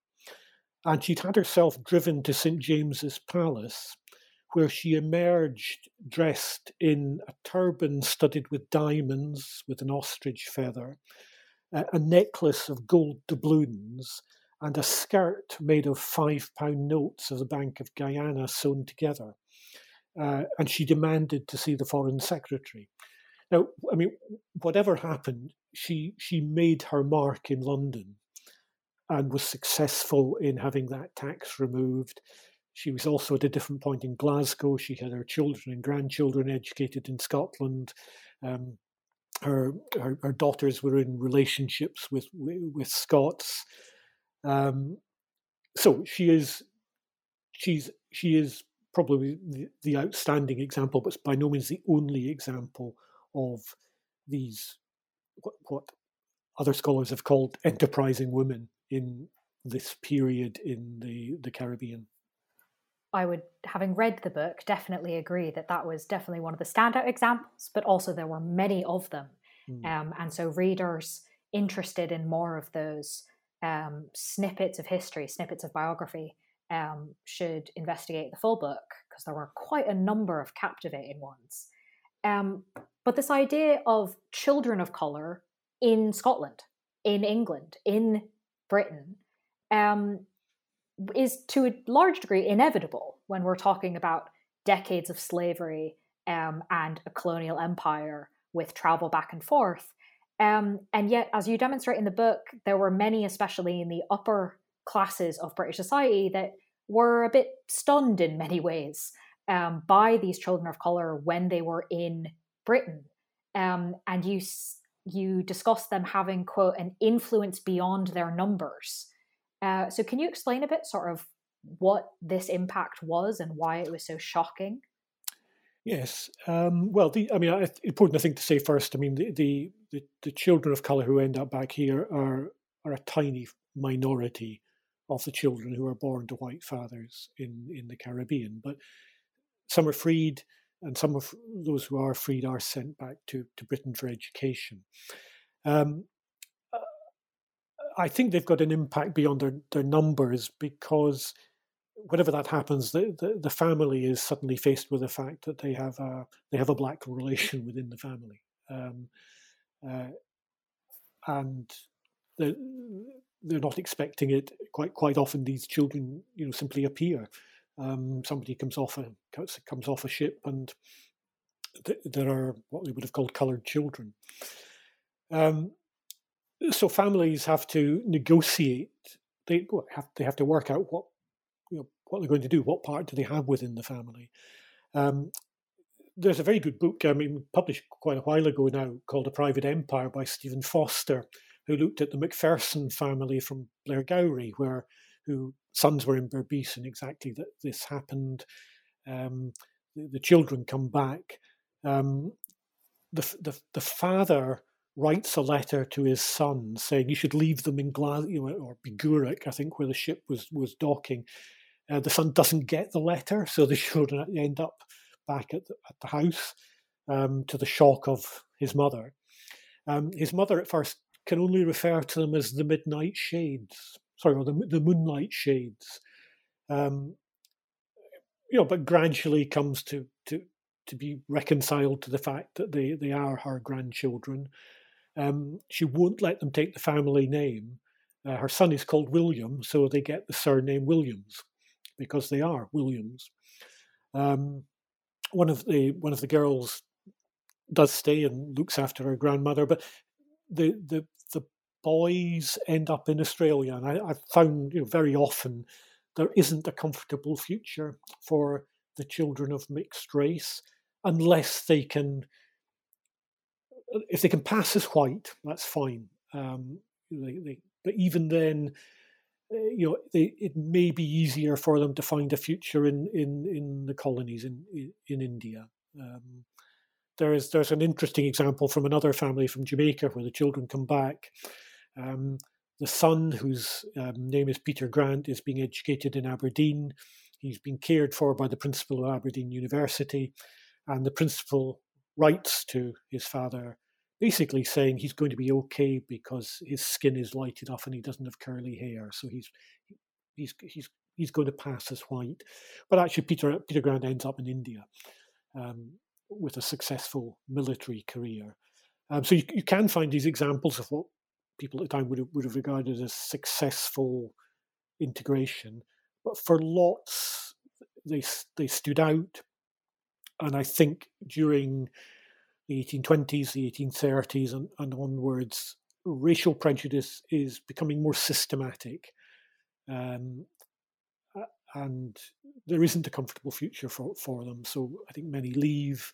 And she'd had herself driven to St James's Palace where she emerged dressed in a turban studded with diamonds with an ostrich feather, a, necklace of gold doubloons, and a skirt made of five pound notes of the Bank of Guyana sewn together. Uh, and she demanded to see the foreign secretary. Now, I mean, whatever happened, she she made her mark in London and was successful in having that tax removed. She was also at a different point in Glasgow. She had her children and grandchildren educated in Scotland. Um, her, her, her daughters were in relationships with with Scots. Um, so she is she's she is probably the, the, outstanding example, but by no means the only example of these what, what other scholars have called enterprising women in this period in the, the Caribbean. I would, having read the book, definitely agree that that was definitely one of the standout examples, but also there were many of them. Mm. Um, and so readers interested in more of those um, snippets of history, snippets of biography, um, should investigate the full book because there were quite a number of captivating ones. Um, but this idea of children of colour in Scotland, in England, in Britain, um, is to a large degree inevitable when we're talking about decades of slavery um, and a colonial empire with travel back and forth. Um, and yet, as you demonstrate in the book, there were many, especially in the upper classes of British society, that were a bit stunned in many ways um, by these children of color when they were in Britain. Um, and you you discuss them having quote an influence beyond their numbers. Uh, so can you explain a bit, sort of, what this impact was and why it was so shocking? Yes. Um, well, the, I mean, I, important to say first. I mean, the, the, the the children of color who end up back here are are a tiny minority of the children who are born to white fathers in in the Caribbean, but some are freed, and some of those who are freed are sent back to to Britain for education. Um, I think they've got an impact beyond their, their numbers because whenever that happens, the, the, the, family is suddenly faced with the fact that they have a they have a black relation within the family, um, uh, and they're, they're not expecting it. Quite quite often, these children, you know, simply appear. Um, somebody comes off a comes off a ship, and th- there are what they would have called coloured children. Um, so families have to negotiate. They have they have to work out what you know what they're going to do. What part do they have within the family? Um, there's a very good book, I mean, published quite a while ago now, called A Private Empire by Stephen Foster, who looked at the Macpherson family from Blairgowrie, where who sons were in Berbice, and exactly that this happened. Um, the, the, children come back. Um, the, the the father writes a letter to his son saying you should leave them in Glasgow you know, or Beguruk, I think, where the ship was was docking. Uh, the son doesn't get the letter, so the children end up back at the, at the house um, to the shock of his mother. Um, his mother at first can only refer to them as the midnight shades, sorry, or the, the moonlight shades. Um, you know, but gradually comes to, to to be reconciled to the fact that they, they are her grandchildren. Um, she won't let them take the family name. Uh, her son is called William, so they get the surname Williams because they are Williams. Um, one of the one of the girls does stay and looks after her grandmother, but the the the boys end up in Australia, and I, I've found you know very often there isn't a comfortable future for the children of mixed race unless they can if they can pass as white, that's fine. Um, they, they, but even then, uh, you know, they, it may be easier for them to find a future in in, in the colonies in in, in India. Um, there is there's an interesting example from another family from Jamaica where the children come back. Um, the son, whose um, name is Peter Grant, is being educated in Aberdeen. He's been cared for by the principal of Aberdeen University, and the principal writes to his father basically saying he's going to be okay because his skin is light enough and he doesn't have curly hair, so he's he's he's he's going to pass as white. But actually, Peter Peter Grant ends up in India um, with a successful military career. Um, so you, you can find these examples of what people at the time would have, would have regarded as successful integration, but for lots they they stood out, and I think during the 1820s, the 1830s, and, and onwards, racial prejudice is becoming more systematic. Um, and there isn't a comfortable future for, for them. So I think many leave.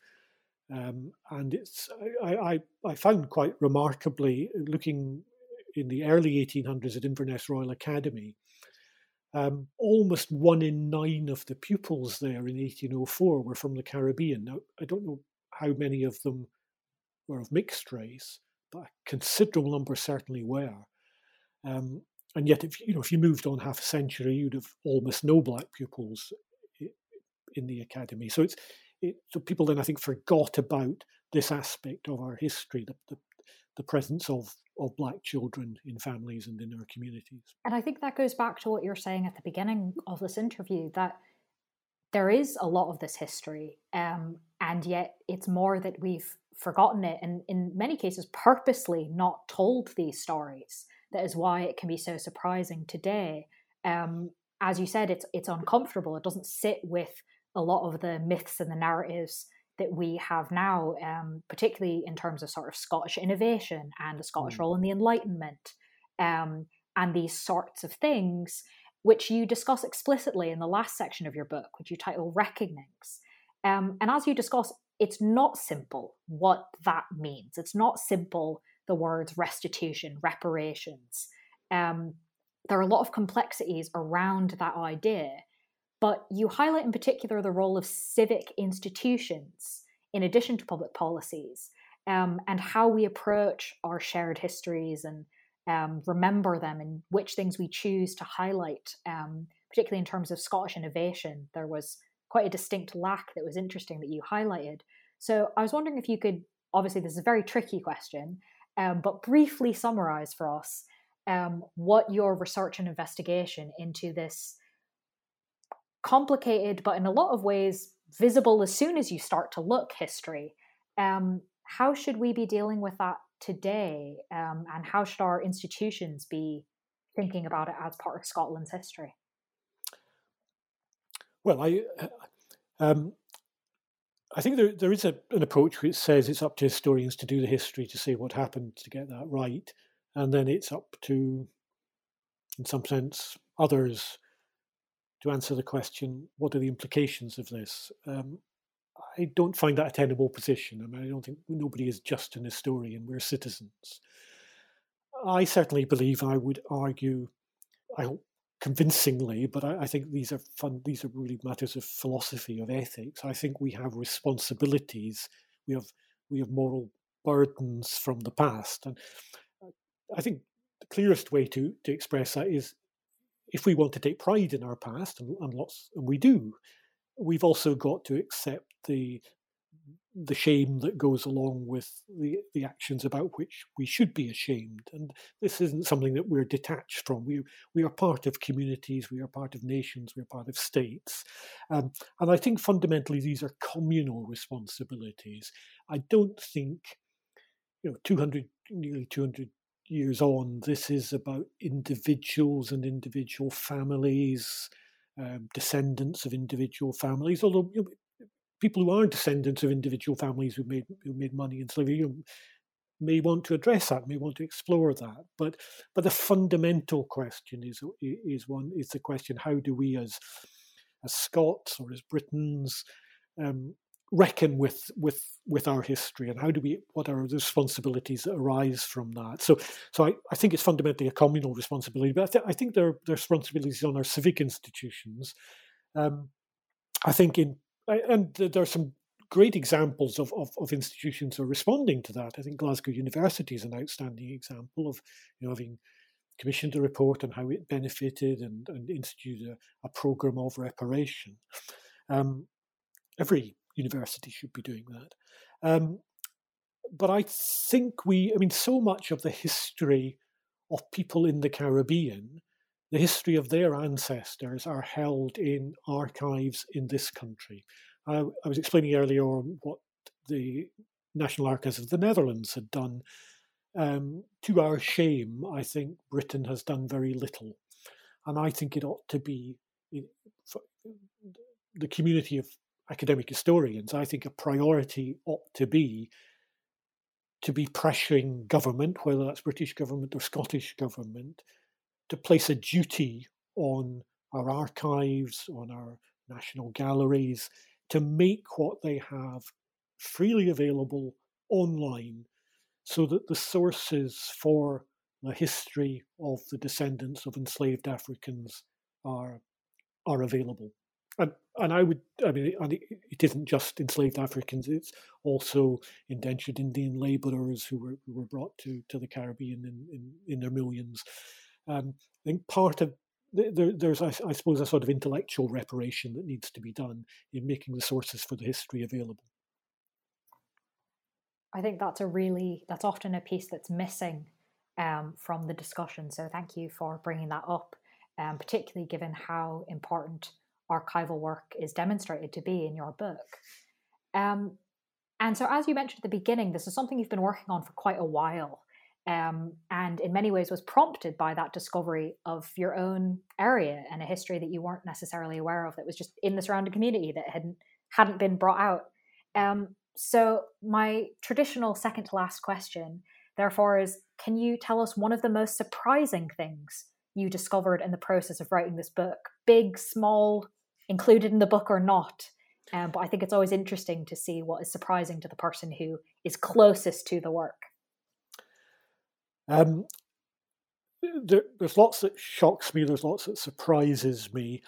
Um, and it's I, I, I, found quite remarkably looking in the early 1800s at Inverness Royal Academy, um, almost one in nine of the pupils there in 1804 were from the Caribbean. Now I don't know how many of them were of mixed race, but a considerable number certainly were. Um, and yet, if you know, if you moved on half a century, you'd have almost no black pupils in the academy. So it's it, so people then I think forgot about this aspect of our history, the, the, the presence of of black children in families and in our communities. And I think that goes back to what you're saying at the beginning of this interview that there is a lot of this history, um, and yet it's more that we've forgotten it and in many cases purposely not told these stories. That is why it can be so surprising today. Um, as you said, it's it's uncomfortable. It doesn't sit with a lot of the myths and the narratives that we have now, um, particularly in terms of sort of Scottish innovation and the Scottish mm. role in the Enlightenment um, and these sorts of things. Which you discuss explicitly in the last section of your book, which you title Reckonings. Um, and as you discuss, it's not simple what that means. It's not simple the words restitution, reparations. Um, there are a lot of complexities around that idea, but you highlight in particular the role of civic institutions in addition to public policies um, and how we approach our shared histories and um, remember them and which things we choose to highlight, um, particularly in terms of Scottish innovation. There was quite a distinct lack that was interesting that you highlighted. So I was wondering if you could, obviously, this is a very tricky question, um, but briefly summarize for us um, what your research and investigation into this complicated, but in a lot of ways visible as soon as you start to look history. Um, how should we be dealing with that today? Um, and how should our institutions be thinking about it as part of Scotland's history? Well, I, uh, um, I think there there is a, an approach which says it's up to historians to do the history to see what happened to get that right, and then it's up to, in some sense, others to answer the question: what are the implications of this? Um, I don't find that a tenable position. I mean, I don't think nobody is just an historian. We're citizens. I certainly believe I would argue, I hope convincingly, but I, I, think these are fun. These are really matters of philosophy of ethics. I think we have responsibilities. We have we have moral burdens from the past, and I think the clearest way to to express that is if we want to take pride in our past, and, and lots, and we do, we've also got to accept the the shame that goes along with the, the actions about which we should be ashamed. And this isn't something that we're detached from. We, we are part of communities, we are part of nations, we're part of states. Um, and I think fundamentally these are communal responsibilities. I don't think, you know, 200, nearly 200 years on, this is about individuals and individual families. Um, descendants of individual families, although you know, people who are descendants of individual families who made who made money in slavery you know, may want to address that, may want to explore that. But but the fundamental question is is one is the question: How do we as as Scots or as Britons um, reckon with with with our history and how do we what are the responsibilities that arise from that so so i, I think it's fundamentally a communal responsibility but i, th- I think there, there are responsibilities on our civic institutions um, i think in and there are some great examples of, of, of, institutions are responding to that. I think Glasgow University is an outstanding example of you know, having commissioned a report on how it benefited and, and instituted a, a program of reparation. Um, every university should be doing that. Um, but I think we, I mean, so much of the history of people in the Caribbean, the history of their ancestors are held in archives in this country. I, I was explaining earlier on what the National Archives of the Netherlands had done. Um, to our shame, I think Britain has done very little. And I think it ought to be the community of academic historians. I think a priority ought to be to be pressuring government, whether that's British government or Scottish government, to place a duty on our archives, on our national galleries, to make what they have freely available online so that the sources for the history of the descendants of enslaved Africans are are available. And and I would I mean and it isn't just enslaved Africans, it's also indentured Indian laborers who were who were brought to, to the Caribbean in, in, in their millions. Um, I think part of there, there's, I, I, suppose, a sort of intellectual reparation that needs to be done in making the sources for the history available. I think that's a really that's often a piece that's missing um, from the discussion. So thank you for bringing that up, um, particularly given how important archival work is demonstrated to be in your book. Um, and so, as you mentioned at the beginning, this is something you've been working on for quite a while um, and in many ways was prompted by that discovery of your own area and a history that you weren't necessarily aware of that was just in the surrounding community that hadn't hadn't been brought out. Um, so my traditional second to last question, therefore, is: Can you tell us one of the most surprising things you discovered in the process of writing this book, big, small, included in the book or not. Um, but I think it's always interesting to see what is surprising to the person who is closest to the work. Um, there, there's lots that shocks me. There's lots that surprises me.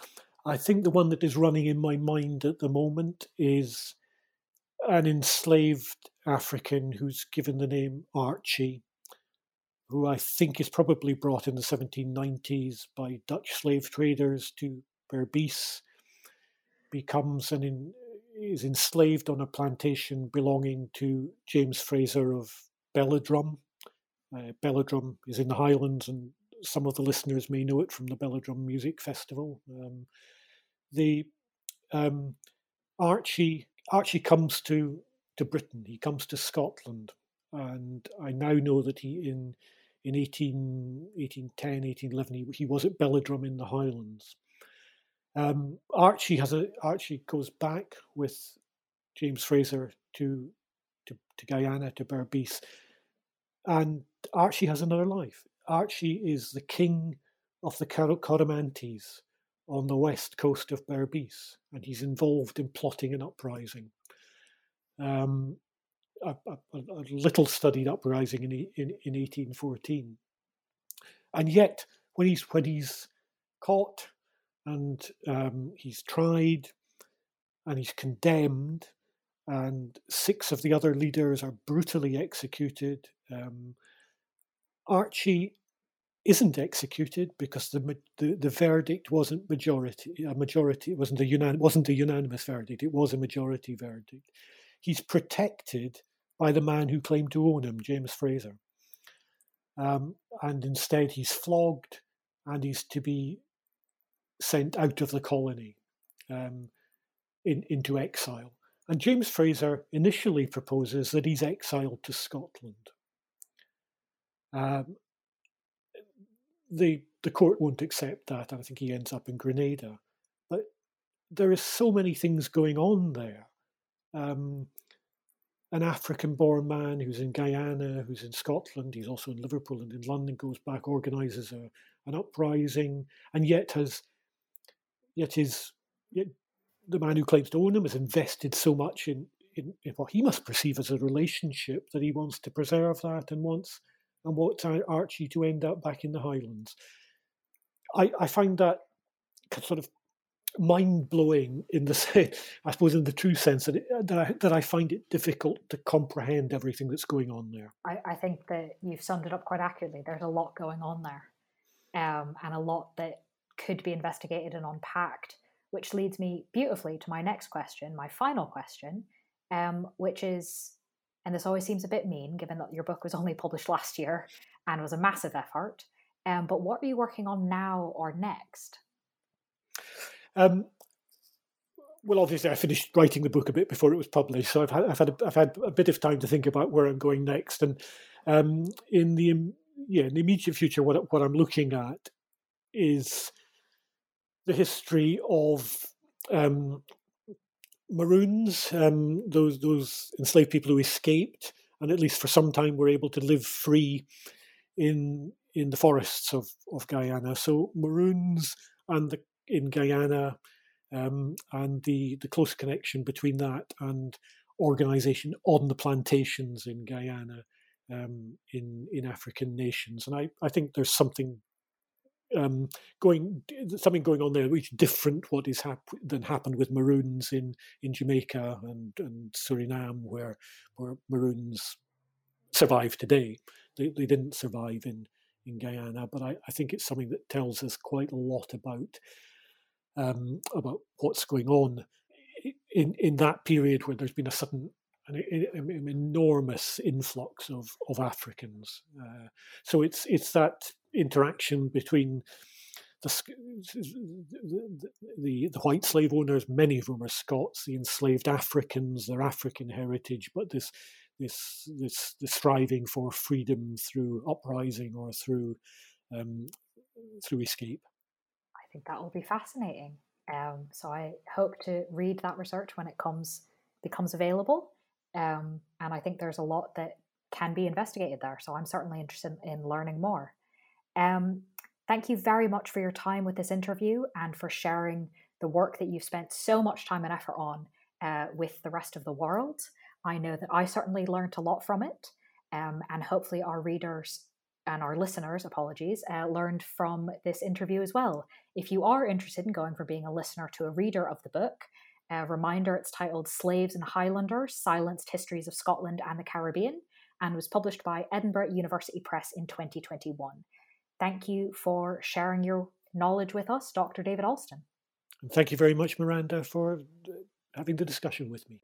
I think the one that is running in my mind at the moment is an enslaved African who's given the name Archie, who I think is probably brought in the 1790s by Dutch slave traders to Berbice, becomes an in, is enslaved on a plantation belonging to James Fraser of Belladrum. Uh, Belladrum is in the Highlands, and some of the listeners may know it from the Belladrum Music Festival. Um, the um, Archie Archie comes to to Britain. He comes to Scotland, and I now know that he in in 18, 1810, 1811, he, he was at Belladrum in the Highlands. Um, Archie has a Archie goes back with James Fraser to to, to Guyana to Berbice, and Archie has another life. Archie is the king of the Coromantees on the west coast of Berbice, and he's involved in plotting an uprising. Um, a, a, a, little studied uprising in, in, in 1814. And yet, when he's, when he's caught and um, he's tried and he's condemned, and six of the other leaders are brutally executed, um, Archie isn't executed because the, the, the verdict wasn't majority a majority it wasn't a wasn't a unanimous verdict it was a majority verdict. He's protected by the man who claimed to own him James Fraser. Um, and instead he's flogged and he's to be sent out of the colony um, in, into exile and James Fraser initially proposes that he's exiled to Scotland um, the the court won't accept that, I think he ends up in Grenada. But there is so many things going on there. Um, an African-born man who's in Guyana, who's in Scotland, he's also in Liverpool and in London, goes back, organises a, an uprising, and yet has yet is yet the man who claims to own him has invested so much in, in, in what he must perceive as a relationship that he wants to preserve that and wants and wants Archie to end up back in the Highlands. I, I find that sort of mind blowing in the I suppose in the true sense that it, that I, that I find it difficult to comprehend everything that's going on there. I, I think that you've summed it up quite accurately. There's a lot going on there, um, and a lot that could be investigated and unpacked. Which leads me beautifully to my next question, my final question, um, which is and this always seems a bit mean, given that your book was only published last year and was a massive effort. Um, but what are you working on now or next? Um, well, obviously, I finished writing the book a bit before it was published, so I've had I've had a, I've had a bit of time to think about where I'm going next. And um, in the yeah in the immediate future, what what I'm looking at is the history of um, Maroons, um, those those enslaved people who escaped, and at least for some time were able to live free in in the forests of, of Guyana. So Maroons and the, in Guyana, um, and the the close connection between that and organisation on the plantations in Guyana, um, in in African nations, and I, I think there's something um, going something going on there which is different what is hap- than happened with Maroons in in Jamaica and and Suriname where where Maroons survive today. They they didn't survive in in Guyana, but I, I think it's something that tells us quite a lot about um, about what's going on in in that period where there's been a sudden an, an, enormous influx of of Africans. Uh, so it's it's that interaction between the, the, the white slave owners, many of whom are Scots, the enslaved Africans, their African heritage, but this this this, this striving for freedom through uprising or through um, through escape. I think that will be fascinating. Um, so I hope to read that research when it comes becomes available. Um, and I think there's a lot that can be investigated there. So I'm certainly interested in learning more. Um, Thank you very much for your time with this interview and for sharing the work that you've spent so much time and effort on uh, with the rest of the world. I know that I certainly learned a lot from it, um, and hopefully our readers and our listeners, apologies, uh, learned from this interview as well. If you are interested in going from being a listener to a reader of the book, a reminder it's titled Slaves and Highlanders Silenced Histories of Scotland and the Caribbean and was published by Edinburgh University Press in 2021. Thank you for sharing your knowledge with us, Dr. David Alston. And thank you very much, Miranda, for uh, having the discussion with me.